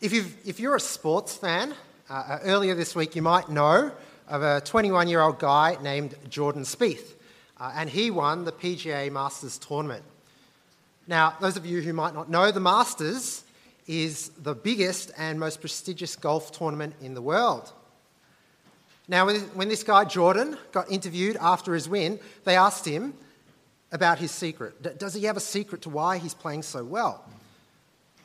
If, you've, if you're a sports fan, uh, uh earlier this week you might know of a 21 year old guy named Jordan Spieth, uh, and he won the PGA Masters tournament. Now, those of you who might not know, the Masters is the biggest and most prestigious golf tournament in the world. Now, when this guy Jordan got interviewed after his win, they asked him about his secret. Does he have a secret to why he's playing so well?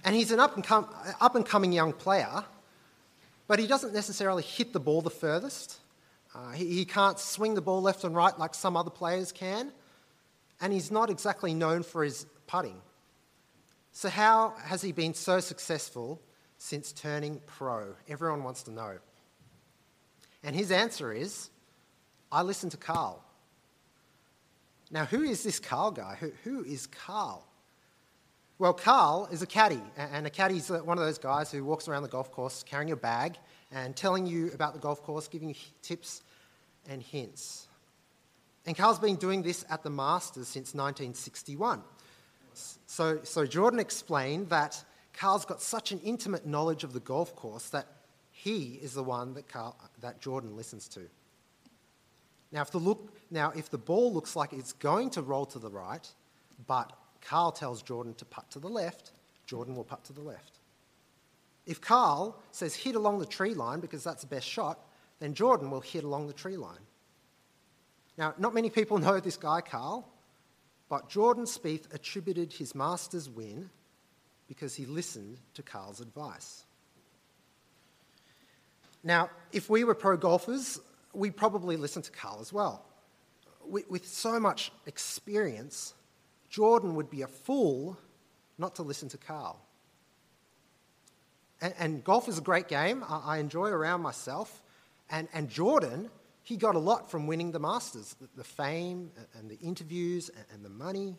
And he's an up and, com- up and coming young player, but he doesn't necessarily hit the ball the furthest. Uh, he, he can't swing the ball left and right like some other players can. And he's not exactly known for his putting. So, how has he been so successful since turning pro? Everyone wants to know. And his answer is I listen to Carl. Now, who is this Carl guy? Who, who is Carl? Well, Carl is a caddy, and a caddy is uh, one of those guys who walks around the golf course carrying a bag and telling you about the golf course, giving you tips and hints. And Carl's been doing this at the Masters since 1961. So, so Jordan explained that Carl's got such an intimate knowledge of the golf course that he is the one that, Carl, that Jordan listens to. Now if, the look, now, if the ball looks like it's going to roll to the right, but Carl tells Jordan to putt to the left, Jordan will putt to the left. If Carl says hit along the tree line because that's the best shot, then Jordan will hit along the tree line. Now, not many people know this guy, Carl, but Jordan Spieth attributed his Masters win because he listened to Carl's advice. Now, if we were pro golfers, we probably listen to Carl as well. With so much experience, Jordan would be a fool not to listen to Carl. And, and golf is a great game. I, I enjoy around myself. And, and Jordan, he got a lot from winning the Masters the, the fame and the interviews and, and the money.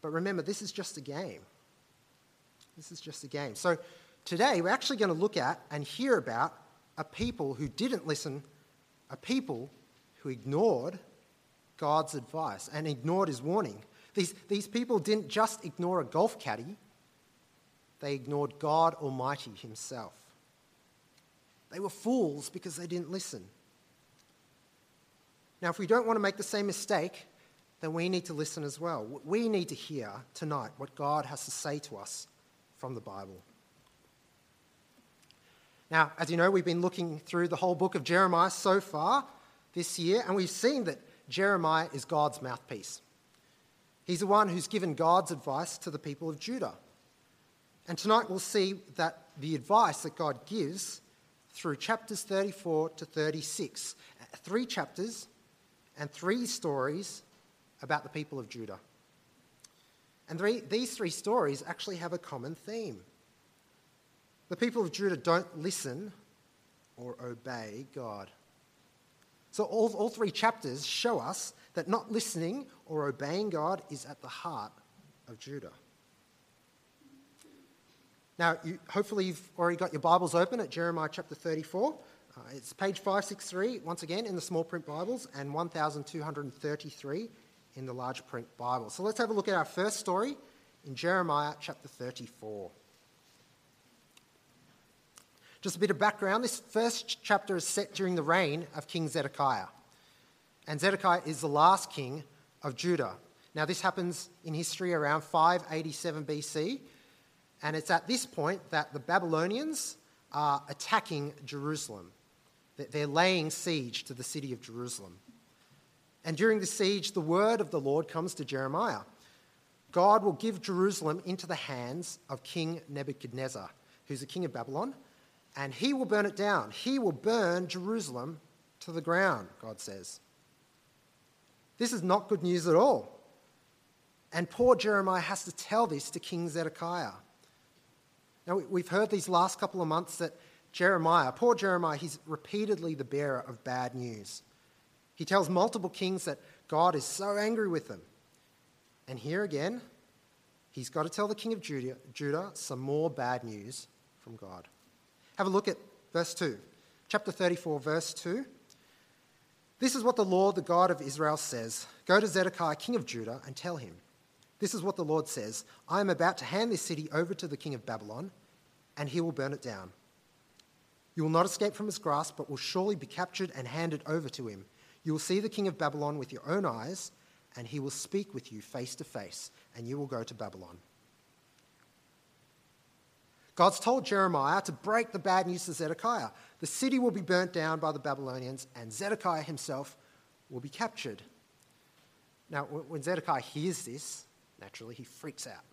But remember, this is just a game. This is just a game. So today, we're actually going to look at and hear about a people who didn't listen, a people who ignored God's advice and ignored his warning. These, these people didn't just ignore a golf caddy, they ignored God Almighty Himself. They were fools because they didn't listen. Now, if we don't want to make the same mistake, then we need to listen as well. We need to hear tonight what God has to say to us from the Bible. Now, as you know, we've been looking through the whole book of Jeremiah so far this year, and we've seen that Jeremiah is God's mouthpiece. He's the one who's given God's advice to the people of Judah. And tonight we'll see that the advice that God gives through chapters 34 to 36, three chapters and three stories about the people of Judah. And three, these three stories actually have a common theme. The people of Judah don't listen or obey God. So, all, all three chapters show us that not listening or obeying God is at the heart of Judah. Now, you, hopefully, you've already got your Bibles open at Jeremiah chapter 34. Uh, it's page 563, once again, in the small print Bibles, and 1233 in the large print Bible. So let's have a look at our first story in Jeremiah chapter 34. Just a bit of background this first chapter is set during the reign of King Zedekiah. And Zedekiah is the last king of Judah. Now, this happens in history around 587 BC, and it's at this point that the Babylonians are attacking Jerusalem. They're laying siege to the city of Jerusalem. And during the siege, the word of the Lord comes to Jeremiah God will give Jerusalem into the hands of King Nebuchadnezzar, who's the king of Babylon, and he will burn it down. He will burn Jerusalem to the ground, God says. This is not good news at all. And poor Jeremiah has to tell this to King Zedekiah. Now, we've heard these last couple of months that Jeremiah, poor Jeremiah, he's repeatedly the bearer of bad news. He tells multiple kings that God is so angry with them. And here again, he's got to tell the king of Judah, Judah some more bad news from God. Have a look at verse 2. Chapter 34, verse 2. This is what the Lord, the God of Israel, says Go to Zedekiah, king of Judah, and tell him, This is what the Lord says I am about to hand this city over to the king of Babylon, and he will burn it down. You will not escape from his grasp, but will surely be captured and handed over to him. You will see the king of Babylon with your own eyes, and he will speak with you face to face, and you will go to Babylon. God's told Jeremiah to break the bad news to Zedekiah. The city will be burnt down by the Babylonians, and Zedekiah himself will be captured. Now, when Zedekiah hears this, naturally, he freaks out.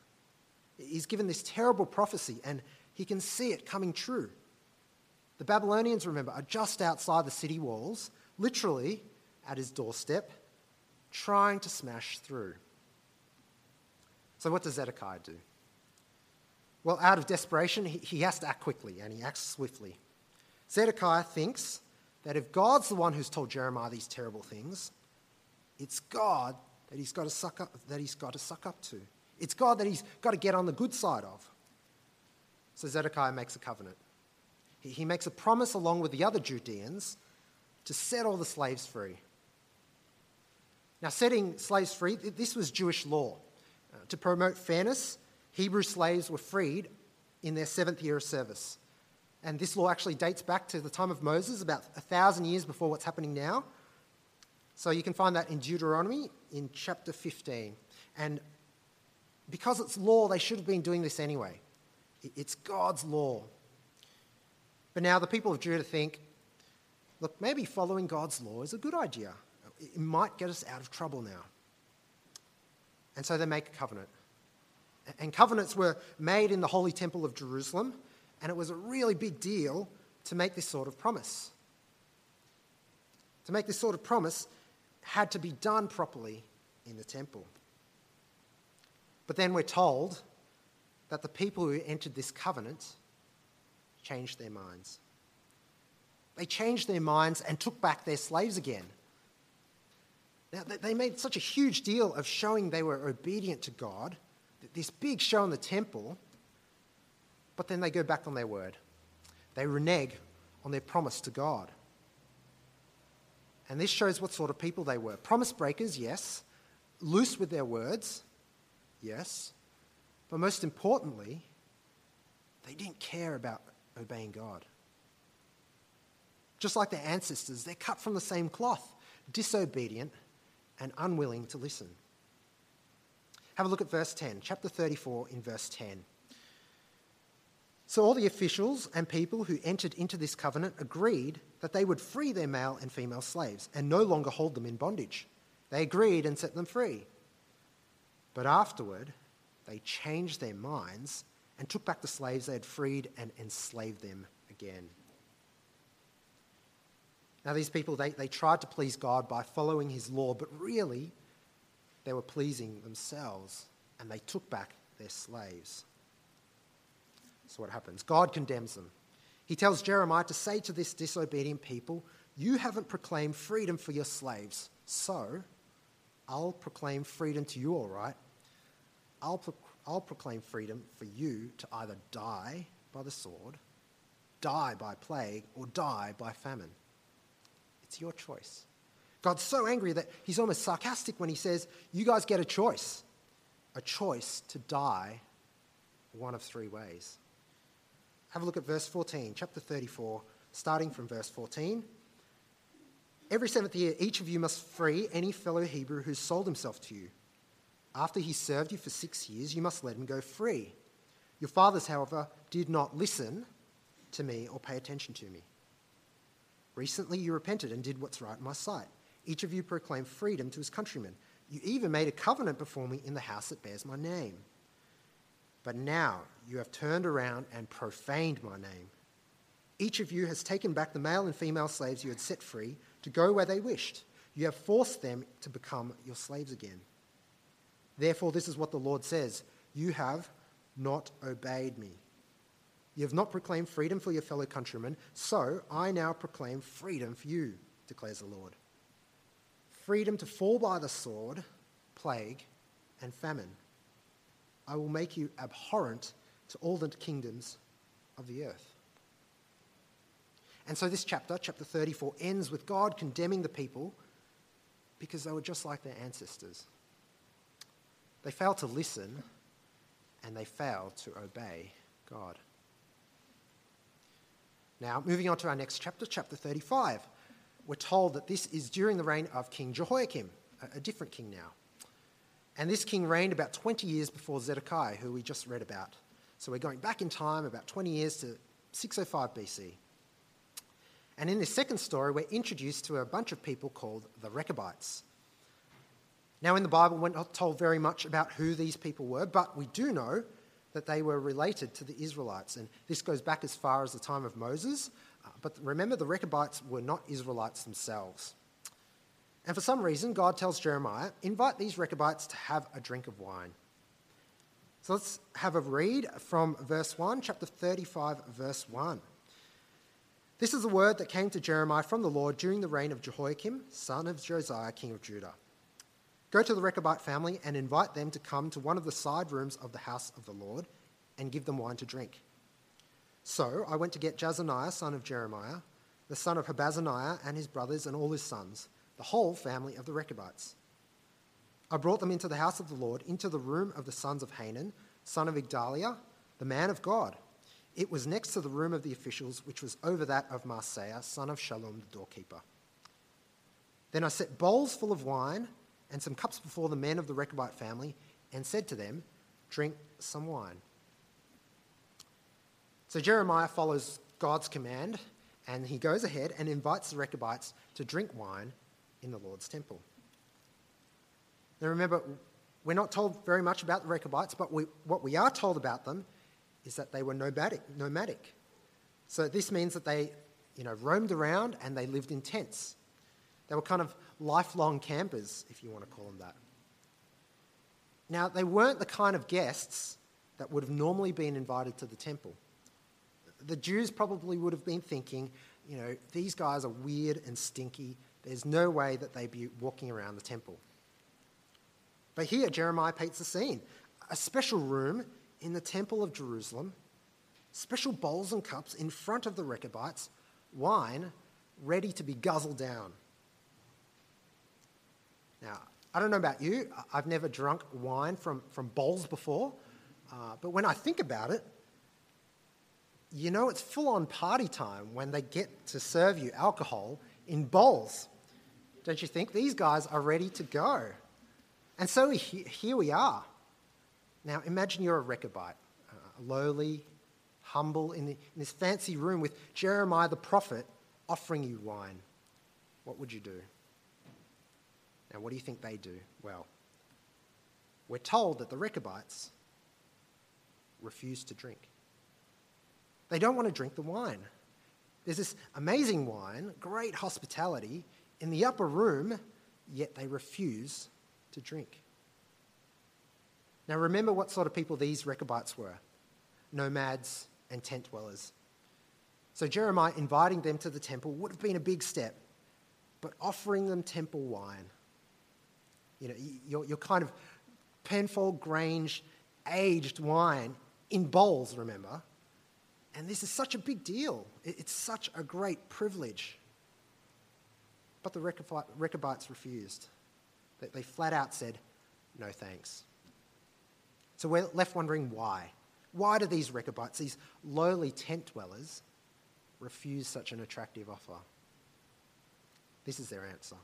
He's given this terrible prophecy, and he can see it coming true. The Babylonians, remember, are just outside the city walls, literally at his doorstep, trying to smash through. So, what does Zedekiah do? Well, out of desperation, he, he has to act quickly and he acts swiftly. Zedekiah thinks that if God's the one who's told Jeremiah these terrible things, it's God that he's got to suck up, that he's got to suck up to. It's God that he's got to get on the good side of. So Zedekiah makes a covenant. He, makes a promise along with the other Judeans to set all the slaves free. Now, setting slaves free, this was Jewish law. Uh, to promote fairness, Hebrew slaves were freed in their seventh year of service. And this law actually dates back to the time of Moses, about a thousand years before what's happening now. So you can find that in Deuteronomy in chapter 15. And because it's law, they should have been doing this anyway. It's God's law. But now the people of Judah think look, maybe following God's law is a good idea. It might get us out of trouble now. And so they make a covenant. And covenants were made in the Holy Temple of Jerusalem, and it was a really big deal to make this sort of promise. To make this sort of promise had to be done properly in the temple. But then we're told that the people who entered this covenant changed their minds. They changed their minds and took back their slaves again. Now, they made such a huge deal of showing they were obedient to God this big show in the temple, but then they go back on their word. They renege on their promise to God. And this shows what sort of people they were. Promise breakers, yes. Loose with their words, yes. But most importantly, they didn't care about obeying God. Just like their ancestors, they're cut from the same cloth, disobedient and unwilling to listen. Have a look at verse 10, chapter 34, in verse 10. So all the officials and people who entered into this covenant agreed that they would free their male and female slaves and no longer hold them in bondage. They agreed and set them free. But afterward, they changed their minds and took back the slaves they had freed and enslaved them again. Now, these people, they, they tried to please God by following his law, but really, they were pleasing themselves and they took back their slaves. So, what happens? God condemns them. He tells Jeremiah to say to this disobedient people, You haven't proclaimed freedom for your slaves, so I'll proclaim freedom to you, all right? I'll, pro- I'll proclaim freedom for you to either die by the sword, die by plague, or die by famine. It's your choice. God's so angry that he's almost sarcastic when he says, You guys get a choice a choice to die one of three ways. Have a look at verse 14, chapter 34, starting from verse 14. Every seventh year, each of you must free any fellow Hebrew who's sold himself to you. After he served you for six years, you must let him go free. Your fathers, however, did not listen to me or pay attention to me. Recently, you repented and did what's right in my sight. Each of you proclaimed freedom to his countrymen. You even made a covenant before me in the house that bears my name. But now you have turned around and profaned my name. Each of you has taken back the male and female slaves you had set free to go where they wished. You have forced them to become your slaves again. Therefore, this is what the Lord says You have not obeyed me. You have not proclaimed freedom for your fellow countrymen, so I now proclaim freedom for you, declares the Lord freedom to fall by the sword, plague, and famine. I will make you abhorrent to all the kingdoms of the earth. And so this chapter, chapter 34, ends with God condemning the people because they were just like their ancestors. They failed to listen and they failed to obey God. Now, moving on to our next chapter, chapter 35, we're told that this is during the reign of King Jehoiakim, a different king now. And this king reigned about 20 years before Zedekiah, who we just read about. So we're going back in time about 20 years to 605 BC. And in this second story, we're introduced to a bunch of people called the Rechabites. Now, in the Bible, we're not told very much about who these people were, but we do know that they were related to the Israelites. And this goes back as far as the time of Moses. But remember, the Rechabites were not Israelites themselves. And for some reason, God tells Jeremiah, invite these Rechabites to have a drink of wine. So let's have a read from verse 1, chapter 35, verse 1. This is the word that came to Jeremiah from the Lord during the reign of Jehoiakim, son of Josiah, king of Judah. Go to the Rechabite family and invite them to come to one of the side rooms of the house of the Lord and give them wine to drink. So I went to get Jaazaniah, son of Jeremiah, the son of Habazziniah, and his brothers and all his sons, the whole family of the Rechabites. I brought them into the house of the Lord, into the room of the sons of Hanan, son of Igdaliah, the man of God. It was next to the room of the officials, which was over that of Maaseiah, son of Shallum, the doorkeeper. Then I set bowls full of wine and some cups before the men of the Rechabite family and said to them, Drink some wine. So Jeremiah follows God's command and he goes ahead and invites the Rechabites to drink wine in the Lord's temple. Now remember, we're not told very much about the Rechabites, but we, what we are told about them is that they were nomadic, nomadic. So this means that they you know, roamed around and they lived in tents. They were kind of lifelong campers, if you want to call them that. Now, they weren't the kind of guests that would have normally been invited to the temple. The Jews probably would have been thinking, you know, these guys are weird and stinky. There's no way that they'd be walking around the temple. But here, Jeremiah paints the scene a special room in the temple of Jerusalem, special bowls and cups in front of the Rechabites, wine ready to be guzzled down. Now, I don't know about you, I've never drunk wine from, from bowls before, uh, but when I think about it, you know it's full on party time when they get to serve you alcohol in bowls. Don't you think? These guys are ready to go. And so here we are. Now imagine you're a Rechabite, uh, lowly, humble, in, the, in this fancy room with Jeremiah the prophet offering you wine. What would you do? Now, what do you think they do? Well, we're told that the Rechabites refuse to drink. They don't want to drink the wine. There's this amazing wine, great hospitality in the upper room, yet they refuse to drink. Now, remember what sort of people these Rechabites were nomads and tent dwellers. So, Jeremiah inviting them to the temple would have been a big step, but offering them temple wine you know, your, your kind of Penfold Grange aged wine in bowls, remember? And this is such a big deal. It's such a great privilege. But the Rechabites refused. They flat out said, no thanks. So we're left wondering why. Why do these Rechabites, these lowly tent dwellers, refuse such an attractive offer? This is their answer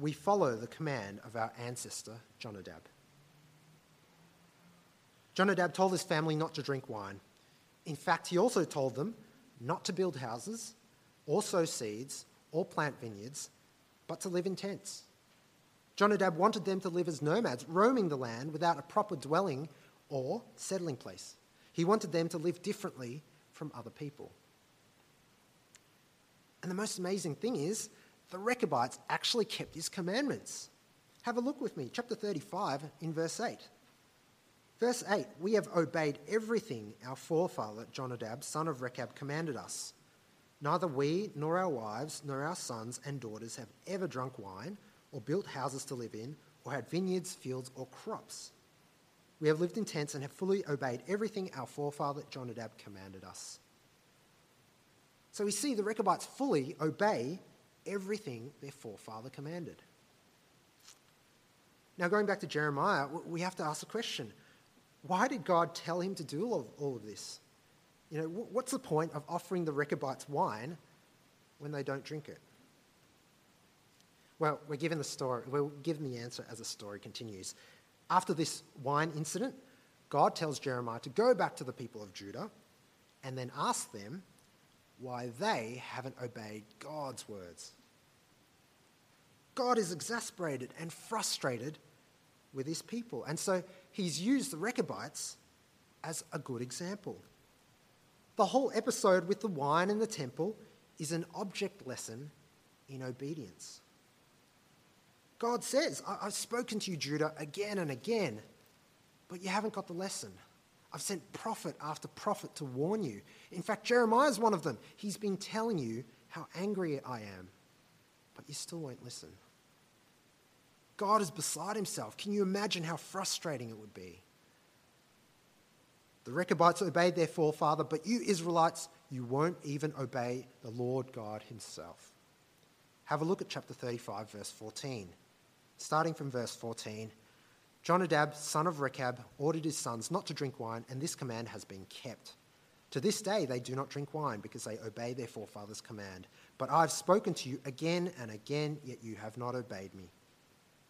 we follow the command of our ancestor, Jonadab. Jonadab told his family not to drink wine. In fact, he also told them not to build houses, or sow seeds, or plant vineyards, but to live in tents. Jonadab wanted them to live as nomads, roaming the land without a proper dwelling or settling place. He wanted them to live differently from other people. And the most amazing thing is, the Rechabites actually kept his commandments. Have a look with me, chapter 35, in verse 8. Verse 8 We have obeyed everything our forefather Jonadab, son of Rechab, commanded us. Neither we, nor our wives, nor our sons and daughters have ever drunk wine, or built houses to live in, or had vineyards, fields, or crops. We have lived in tents and have fully obeyed everything our forefather Jonadab commanded us. So we see the Rechabites fully obey everything their forefather commanded. Now, going back to Jeremiah, we have to ask the question why did God tell him to do all of, all of this? You know, what's the point of offering the Rechabites wine when they don't drink it? Well, we're given the story, we're given the answer as the story continues. After this wine incident, God tells Jeremiah to go back to the people of Judah and then ask them why they haven't obeyed God's words. God is exasperated and frustrated with his people. And so he's used the Rechabites as a good example. The whole episode with the wine and the temple is an object lesson in obedience. God says, I've spoken to you, Judah, again and again, but you haven't got the lesson. I've sent prophet after prophet to warn you. In fact, Jeremiah is one of them. He's been telling you how angry I am, but you still won't listen. God is beside himself. Can you imagine how frustrating it would be? The Rechabites obeyed their forefather, but you Israelites, you won't even obey the Lord God himself. Have a look at chapter 35, verse 14. Starting from verse 14 Jonadab, son of Rechab, ordered his sons not to drink wine, and this command has been kept. To this day, they do not drink wine because they obey their forefathers' command. But I've spoken to you again and again, yet you have not obeyed me.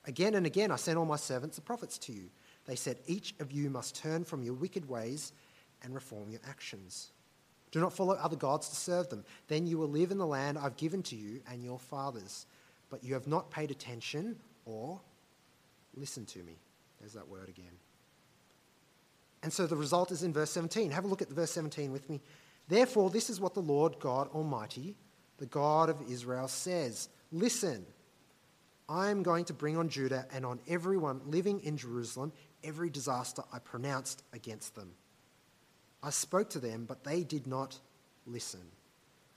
Again and again, I sent all my servants, the prophets, to you. They said, Each of you must turn from your wicked ways and reform your actions. Do not follow other gods to serve them. Then you will live in the land I've given to you and your fathers. But you have not paid attention or listened to me. There's that word again. And so the result is in verse 17. Have a look at verse 17 with me. Therefore, this is what the Lord God Almighty, the God of Israel, says Listen. I am going to bring on Judah and on everyone living in Jerusalem every disaster I pronounced against them. I spoke to them, but they did not listen.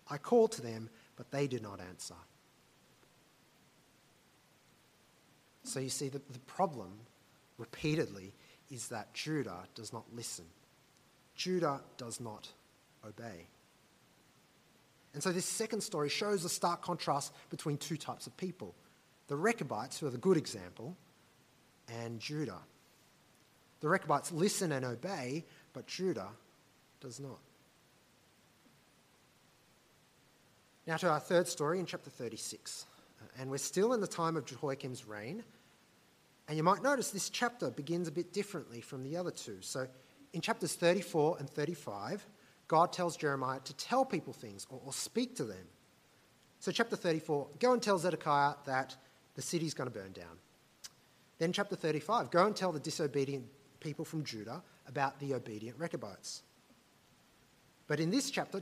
I called to them, but they did not answer. So you see, that the problem repeatedly is that Judah does not listen. Judah does not obey. And so this second story shows a stark contrast between two types of people the Rechabites, who are the good example, and Judah. The Rechabites listen and obey, but Judah does not. Now to our third story in chapter 36. And we're still in the time of Jehoiakim's reign. And you might notice this chapter begins a bit differently from the other two. So in chapters 34 and 35, God tells Jeremiah to tell people things or, or speak to them. So, chapter 34, go and tell Zedekiah that the city's going to burn down. Then, chapter 35, go and tell the disobedient people from Judah about the obedient Rechabites. But in this chapter,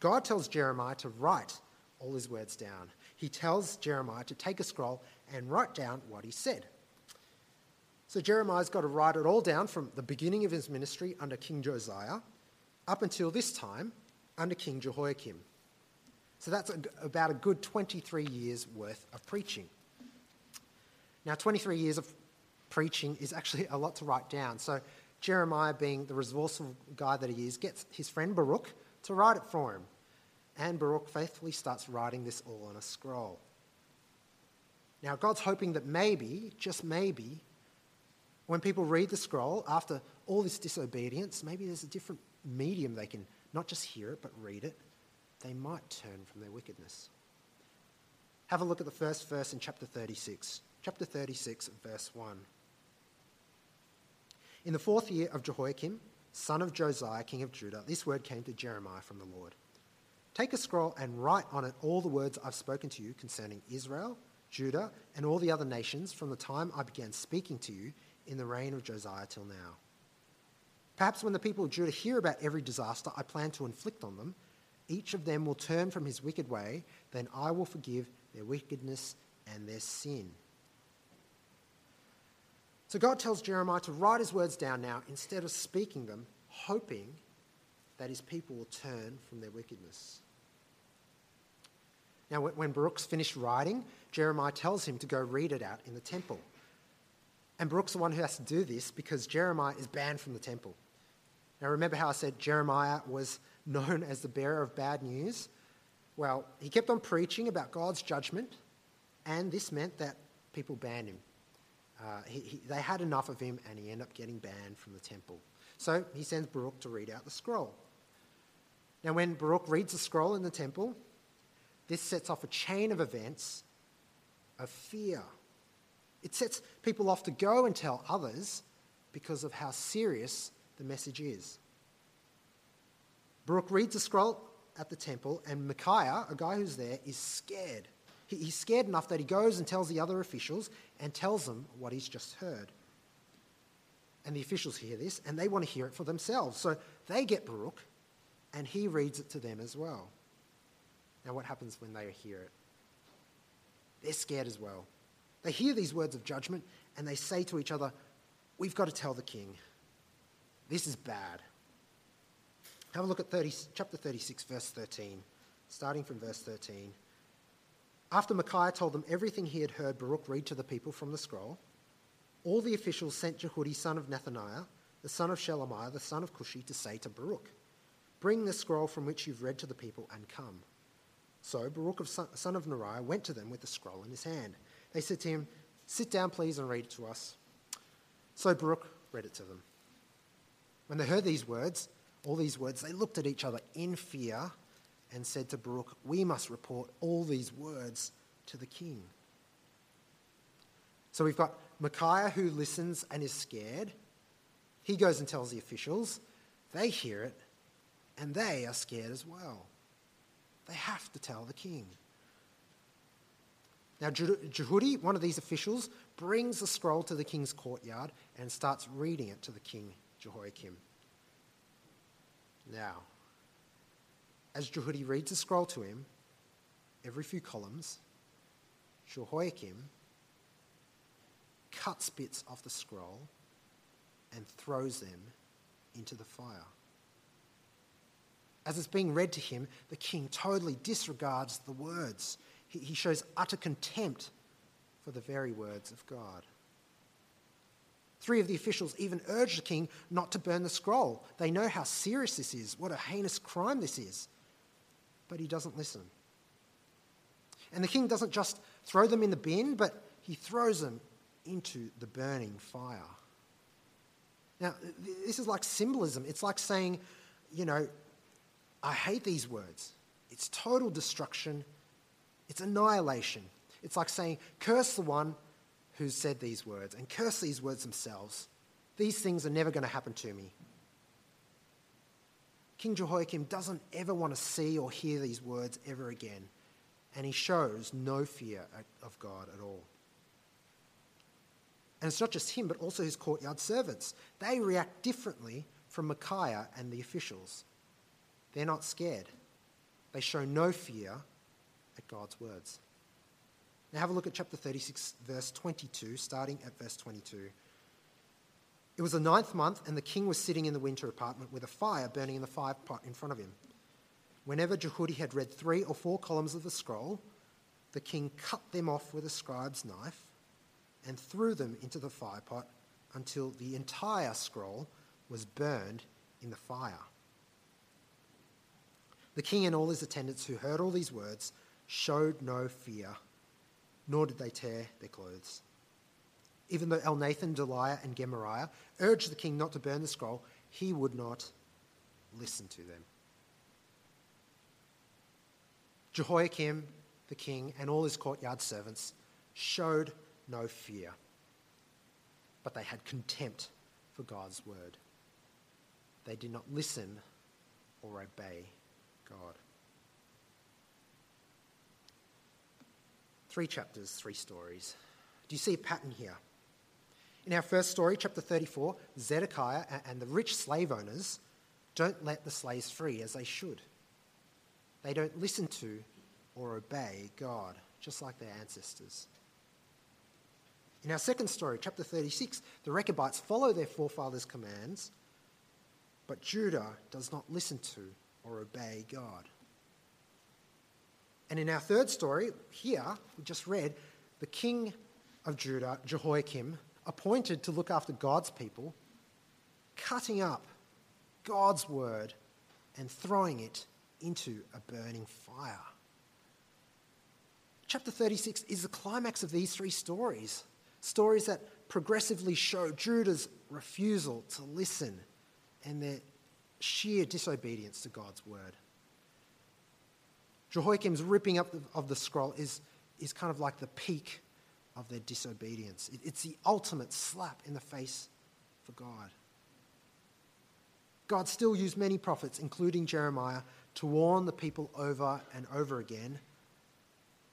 God tells Jeremiah to write all his words down. He tells Jeremiah to take a scroll and write down what he said. So Jeremiah's got to write it all down from the beginning of his ministry under King Josiah up until this time under King Jehoiakim. So that's about a good 23 years worth of preaching. Now, 23 years of preaching is actually a lot to write down. So, Jeremiah, being the resourceful guy that he is, gets his friend Baruch to write it for him. And Baruch faithfully starts writing this all on a scroll. Now, God's hoping that maybe, just maybe, when people read the scroll after all this disobedience, maybe there's a different medium they can not just hear it, but read it. They might turn from their wickedness. Have a look at the first verse in chapter 36 chapter 36, verse 1. In the fourth year of Jehoiakim, son of Josiah, king of Judah, this word came to Jeremiah from the Lord. Take a scroll and write on it all the words I've spoken to you concerning Israel, Judah, and all the other nations from the time I began speaking to you in the reign of Josiah till now. Perhaps when the people of Judah hear about every disaster I plan to inflict on them, each of them will turn from his wicked way, then I will forgive their wickedness and their sin. So God tells Jeremiah to write his words down now instead of speaking them, hoping that his people will turn from their wickedness. Now, when Baruch's finished writing, Jeremiah tells him to go read it out in the temple. And Baruch's the one who has to do this because Jeremiah is banned from the temple. Now, remember how I said Jeremiah was known as the bearer of bad news? Well, he kept on preaching about God's judgment, and this meant that people banned him. Uh, he, he, they had enough of him and he ended up getting banned from the temple. So he sends Baruch to read out the scroll. Now, when Baruch reads the scroll in the temple, this sets off a chain of events of fear. It sets people off to go and tell others because of how serious the message is. Baruch reads the scroll at the temple, and Micaiah, a guy who's there, is scared. He, he's scared enough that he goes and tells the other officials and tells them what he's just heard. And the officials hear this and they want to hear it for themselves. So they get Baruch and he reads it to them as well. Now, what happens when they hear it? They're scared as well. They hear these words of judgment and they say to each other, We've got to tell the king. This is bad. Have a look at 30, chapter 36, verse 13, starting from verse 13. After Micaiah told them everything he had heard Baruch read to the people from the scroll, all the officials sent Jehudi, son of Nethaniah, the son of Shelemiah, the son of Cushi, to say to Baruch, Bring the scroll from which you've read to the people and come. So Baruch, of son, son of Neriah, went to them with the scroll in his hand. They said to him, Sit down, please, and read it to us. So Baruch read it to them. When they heard these words, all these words, they looked at each other in fear and said to Baruch, We must report all these words to the king. So we've got Micaiah who listens and is scared. He goes and tells the officials. They hear it and they are scared as well. They have to tell the king. Now, Jehudi, one of these officials, brings the scroll to the king's courtyard and starts reading it to the king, Jehoiakim. Now, as Jehudi reads the scroll to him, every few columns, Jehoiakim cuts bits off the scroll and throws them into the fire. As it's being read to him, the king totally disregards the words. He, he shows utter contempt for the very words of God. Three of the officials even urge the king not to burn the scroll. They know how serious this is, what a heinous crime this is. But he doesn't listen. And the king doesn't just throw them in the bin, but he throws them into the burning fire. Now, this is like symbolism. It's like saying, you know, I hate these words. It's total destruction, it's annihilation. It's like saying, curse the one who said these words and curse these words themselves. These things are never going to happen to me. King Jehoiakim doesn't ever want to see or hear these words ever again, and he shows no fear of God at all. And it's not just him, but also his courtyard servants. They react differently from Micaiah and the officials. They're not scared, they show no fear at God's words. Now have a look at chapter 36, verse 22, starting at verse 22. It was the ninth month, and the king was sitting in the winter apartment with a fire burning in the fire pot in front of him. Whenever Jehudi had read three or four columns of the scroll, the king cut them off with a scribe's knife and threw them into the fire pot until the entire scroll was burned in the fire. The king and all his attendants who heard all these words showed no fear nor did they tear their clothes. Even though Elnathan, Delaiah, and Gemariah urged the king not to burn the scroll, he would not listen to them. Jehoiakim, the king, and all his courtyard servants showed no fear, but they had contempt for God's word. They did not listen or obey God. Three chapters, three stories. Do you see a pattern here? In our first story, chapter 34, Zedekiah and the rich slave owners don't let the slaves free as they should. They don't listen to or obey God, just like their ancestors. In our second story, chapter 36, the Rechabites follow their forefathers' commands, but Judah does not listen to or obey God. And in our third story, here, we just read, the king of Judah, Jehoiakim, appointed to look after God's people, cutting up God's word and throwing it into a burning fire. Chapter 36 is the climax of these three stories, stories that progressively show Judah's refusal to listen and their sheer disobedience to God's word. Jehoiakim's ripping up of the scroll is, is kind of like the peak of their disobedience. It, it's the ultimate slap in the face for God. God still used many prophets, including Jeremiah, to warn the people over and over again,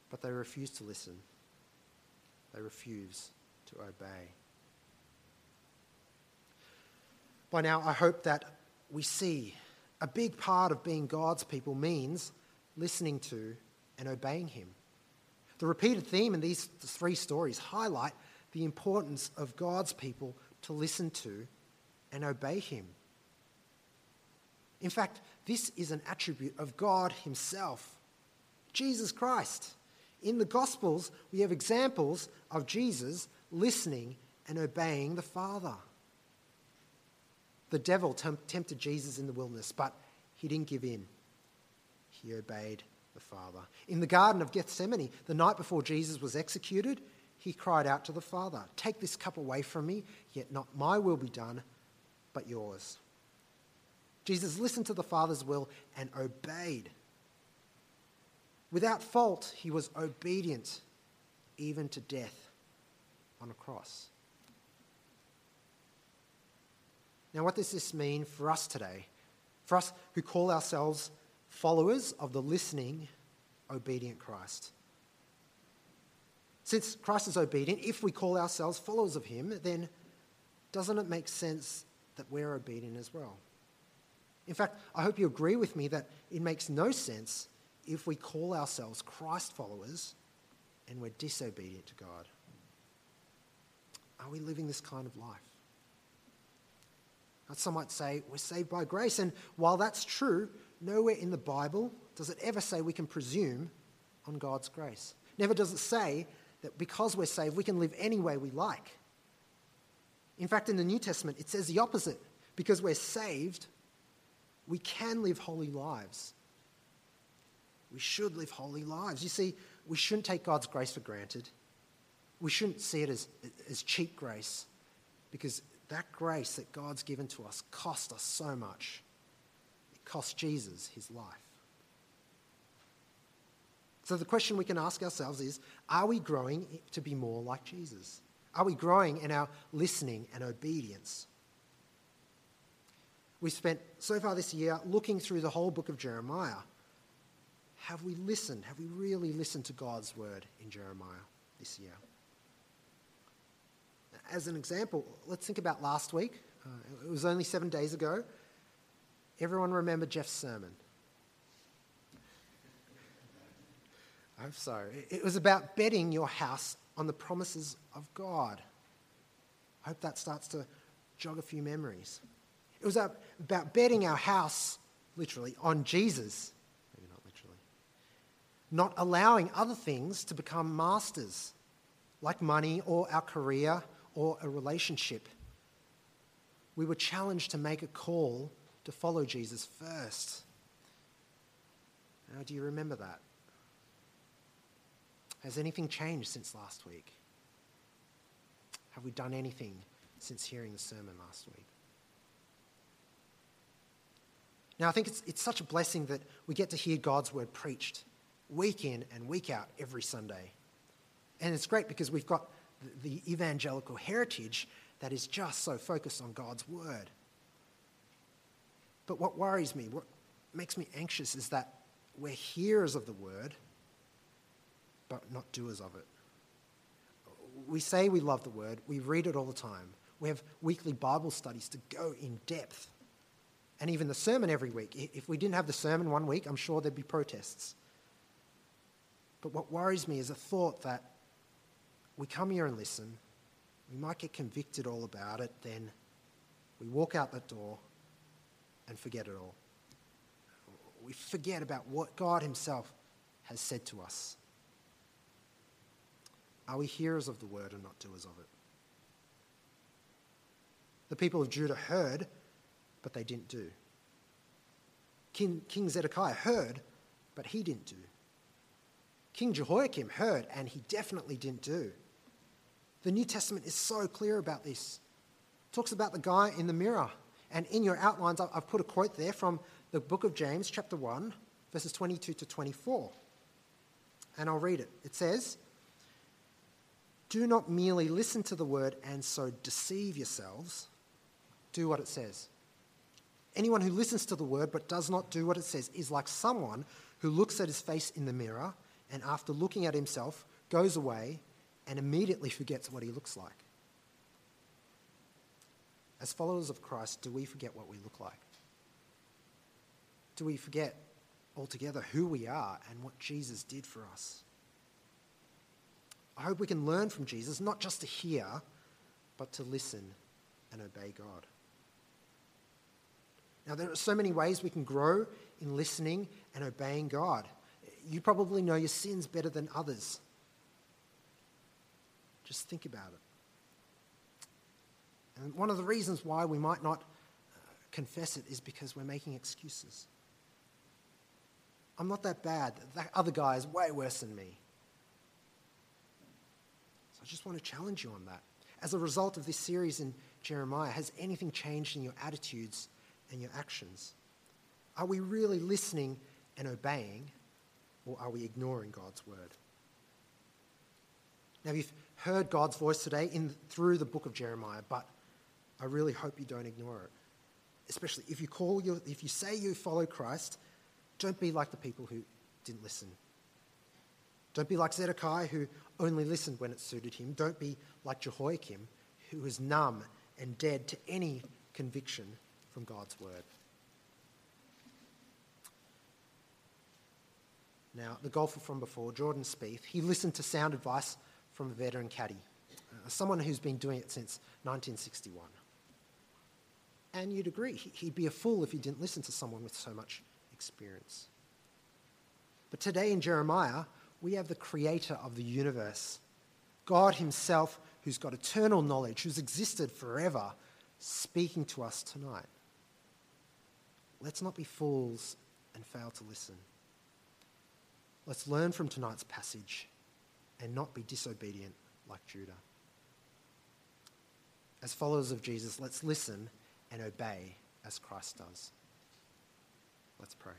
but they refused to listen. They refuse to obey. By now, I hope that we see a big part of being God's people means listening to and obeying Him. The repeated theme in these three stories highlight the importance of God's people to listen to and obey Him. In fact, this is an attribute of God Himself, Jesus Christ. In the Gospels, we have examples of Jesus listening and obeying the Father. The devil tempted Jesus in the wilderness, but he didn't give in. He obeyed the Father. In the Garden of Gethsemane, the night before Jesus was executed, he cried out to the Father, Take this cup away from me, yet not my will be done, but yours. Jesus listened to the Father's will and obeyed. Without fault, he was obedient even to death on a cross. Now, what does this mean for us today? For us who call ourselves followers of the listening, obedient Christ. Since Christ is obedient, if we call ourselves followers of him, then doesn't it make sense that we're obedient as well? In fact, I hope you agree with me that it makes no sense if we call ourselves Christ followers and we're disobedient to God. Are we living this kind of life? Some might say we're saved by grace. And while that's true, nowhere in the Bible does it ever say we can presume on God's grace. Never does it say that because we're saved, we can live any way we like. In fact, in the New Testament, it says the opposite. Because we're saved, we can live holy lives. We should live holy lives. You see, we shouldn't take God's grace for granted. We shouldn't see it as, as cheap grace because that grace that God's given to us cost us so much. Cost Jesus his life. So the question we can ask ourselves is are we growing to be more like Jesus? Are we growing in our listening and obedience? We've spent so far this year looking through the whole book of Jeremiah. Have we listened? Have we really listened to God's word in Jeremiah this year? as an example, let's think about last week. Uh, it was only seven days ago. Everyone remember Jeff's sermon? I hope so. It was about betting your house on the promises of God. I hope that starts to jog a few memories. It was about betting our house, literally, on Jesus. Maybe not literally. Not allowing other things to become masters, like money or our career or a relationship. We were challenged to make a call to follow Jesus first. Now, do you remember that? Has anything changed since last week? Have we done anything since hearing the sermon last week? Now, I think it's, it's such a blessing that we get to hear God's word preached week in and week out every Sunday. And it's great because we've got the evangelical heritage that is just so focused on God's word. But what worries me, what makes me anxious, is that we're hearers of the word, but not doers of it. We say we love the word, we read it all the time. We have weekly Bible studies to go in depth. And even the sermon every week. If we didn't have the sermon one week, I'm sure there'd be protests. But what worries me is a thought that we come here and listen, we might get convicted all about it, then we walk out that door and forget it all. We forget about what God Himself has said to us. Are we hearers of the word and not doers of it? The people of Judah heard, but they didn't do. King, King Zedekiah heard, but he didn't do. King Jehoiakim heard, and he definitely didn't do. The New Testament is so clear about this. It talks about the guy in the mirror. And in your outlines, I've put a quote there from the book of James, chapter 1, verses 22 to 24. And I'll read it. It says, Do not merely listen to the word and so deceive yourselves. Do what it says. Anyone who listens to the word but does not do what it says is like someone who looks at his face in the mirror and after looking at himself goes away and immediately forgets what he looks like. As followers of Christ, do we forget what we look like? Do we forget altogether who we are and what Jesus did for us? I hope we can learn from Jesus, not just to hear, but to listen and obey God. Now, there are so many ways we can grow in listening and obeying God. You probably know your sins better than others. Just think about it. And one of the reasons why we might not uh, confess it is because we're making excuses. I'm not that bad. That other guy is way worse than me. So I just want to challenge you on that. As a result of this series in Jeremiah, has anything changed in your attitudes and your actions? Are we really listening and obeying, or are we ignoring God's word? Now, you've heard God's voice today in, through the book of Jeremiah, but I really hope you don't ignore it. Especially if you call your, if you say you follow Christ, don't be like the people who didn't listen. Don't be like Zedekiah who only listened when it suited him. Don't be like Jehoiakim who was numb and dead to any conviction from God's word. Now, the golfer from before, Jordan Spieth, he listened to sound advice from a veteran caddy, uh, someone who's been doing it since 1961. And you'd agree, he'd be a fool if he didn't listen to someone with so much experience. But today in Jeremiah, we have the creator of the universe, God Himself, who's got eternal knowledge, who's existed forever, speaking to us tonight. Let's not be fools and fail to listen. Let's learn from tonight's passage and not be disobedient like Judah. As followers of Jesus, let's listen and obey as Christ does. Let's pray.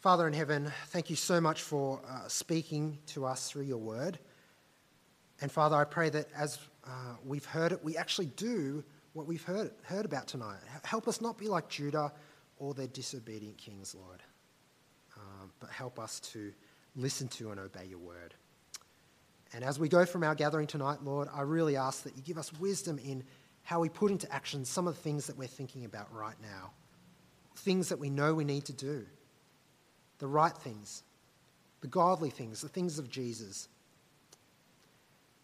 Father in heaven, thank you so much for uh, speaking to us through your word. And Father, I pray that as uh, we've heard it, we actually do what we've heard, heard about tonight. Help us not be like Judah or their disobedient kings, Lord, um, but help us to listen to and obey your word. And as we go from our gathering tonight, Lord, I really ask that you give us wisdom in how we put into action some of the things that we're thinking about right now, things that we know we need to do, the right things, the godly things, the things of Jesus.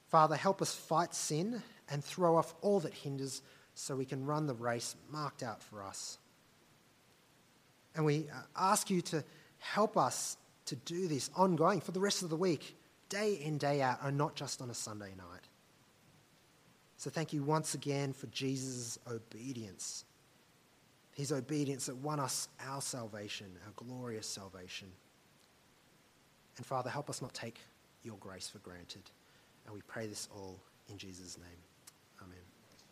Father, help us fight sin and throw off all that hinders so we can run the race marked out for us. And we uh, ask you to help us to do this ongoing for the rest of the week, day in, day out, and not just on a Sunday night. So thank you once again for Jesus' obedience. His obedience that won us our salvation, our glorious salvation. And Father, help us not take your grace for granted. And we pray this all in Jesus' name.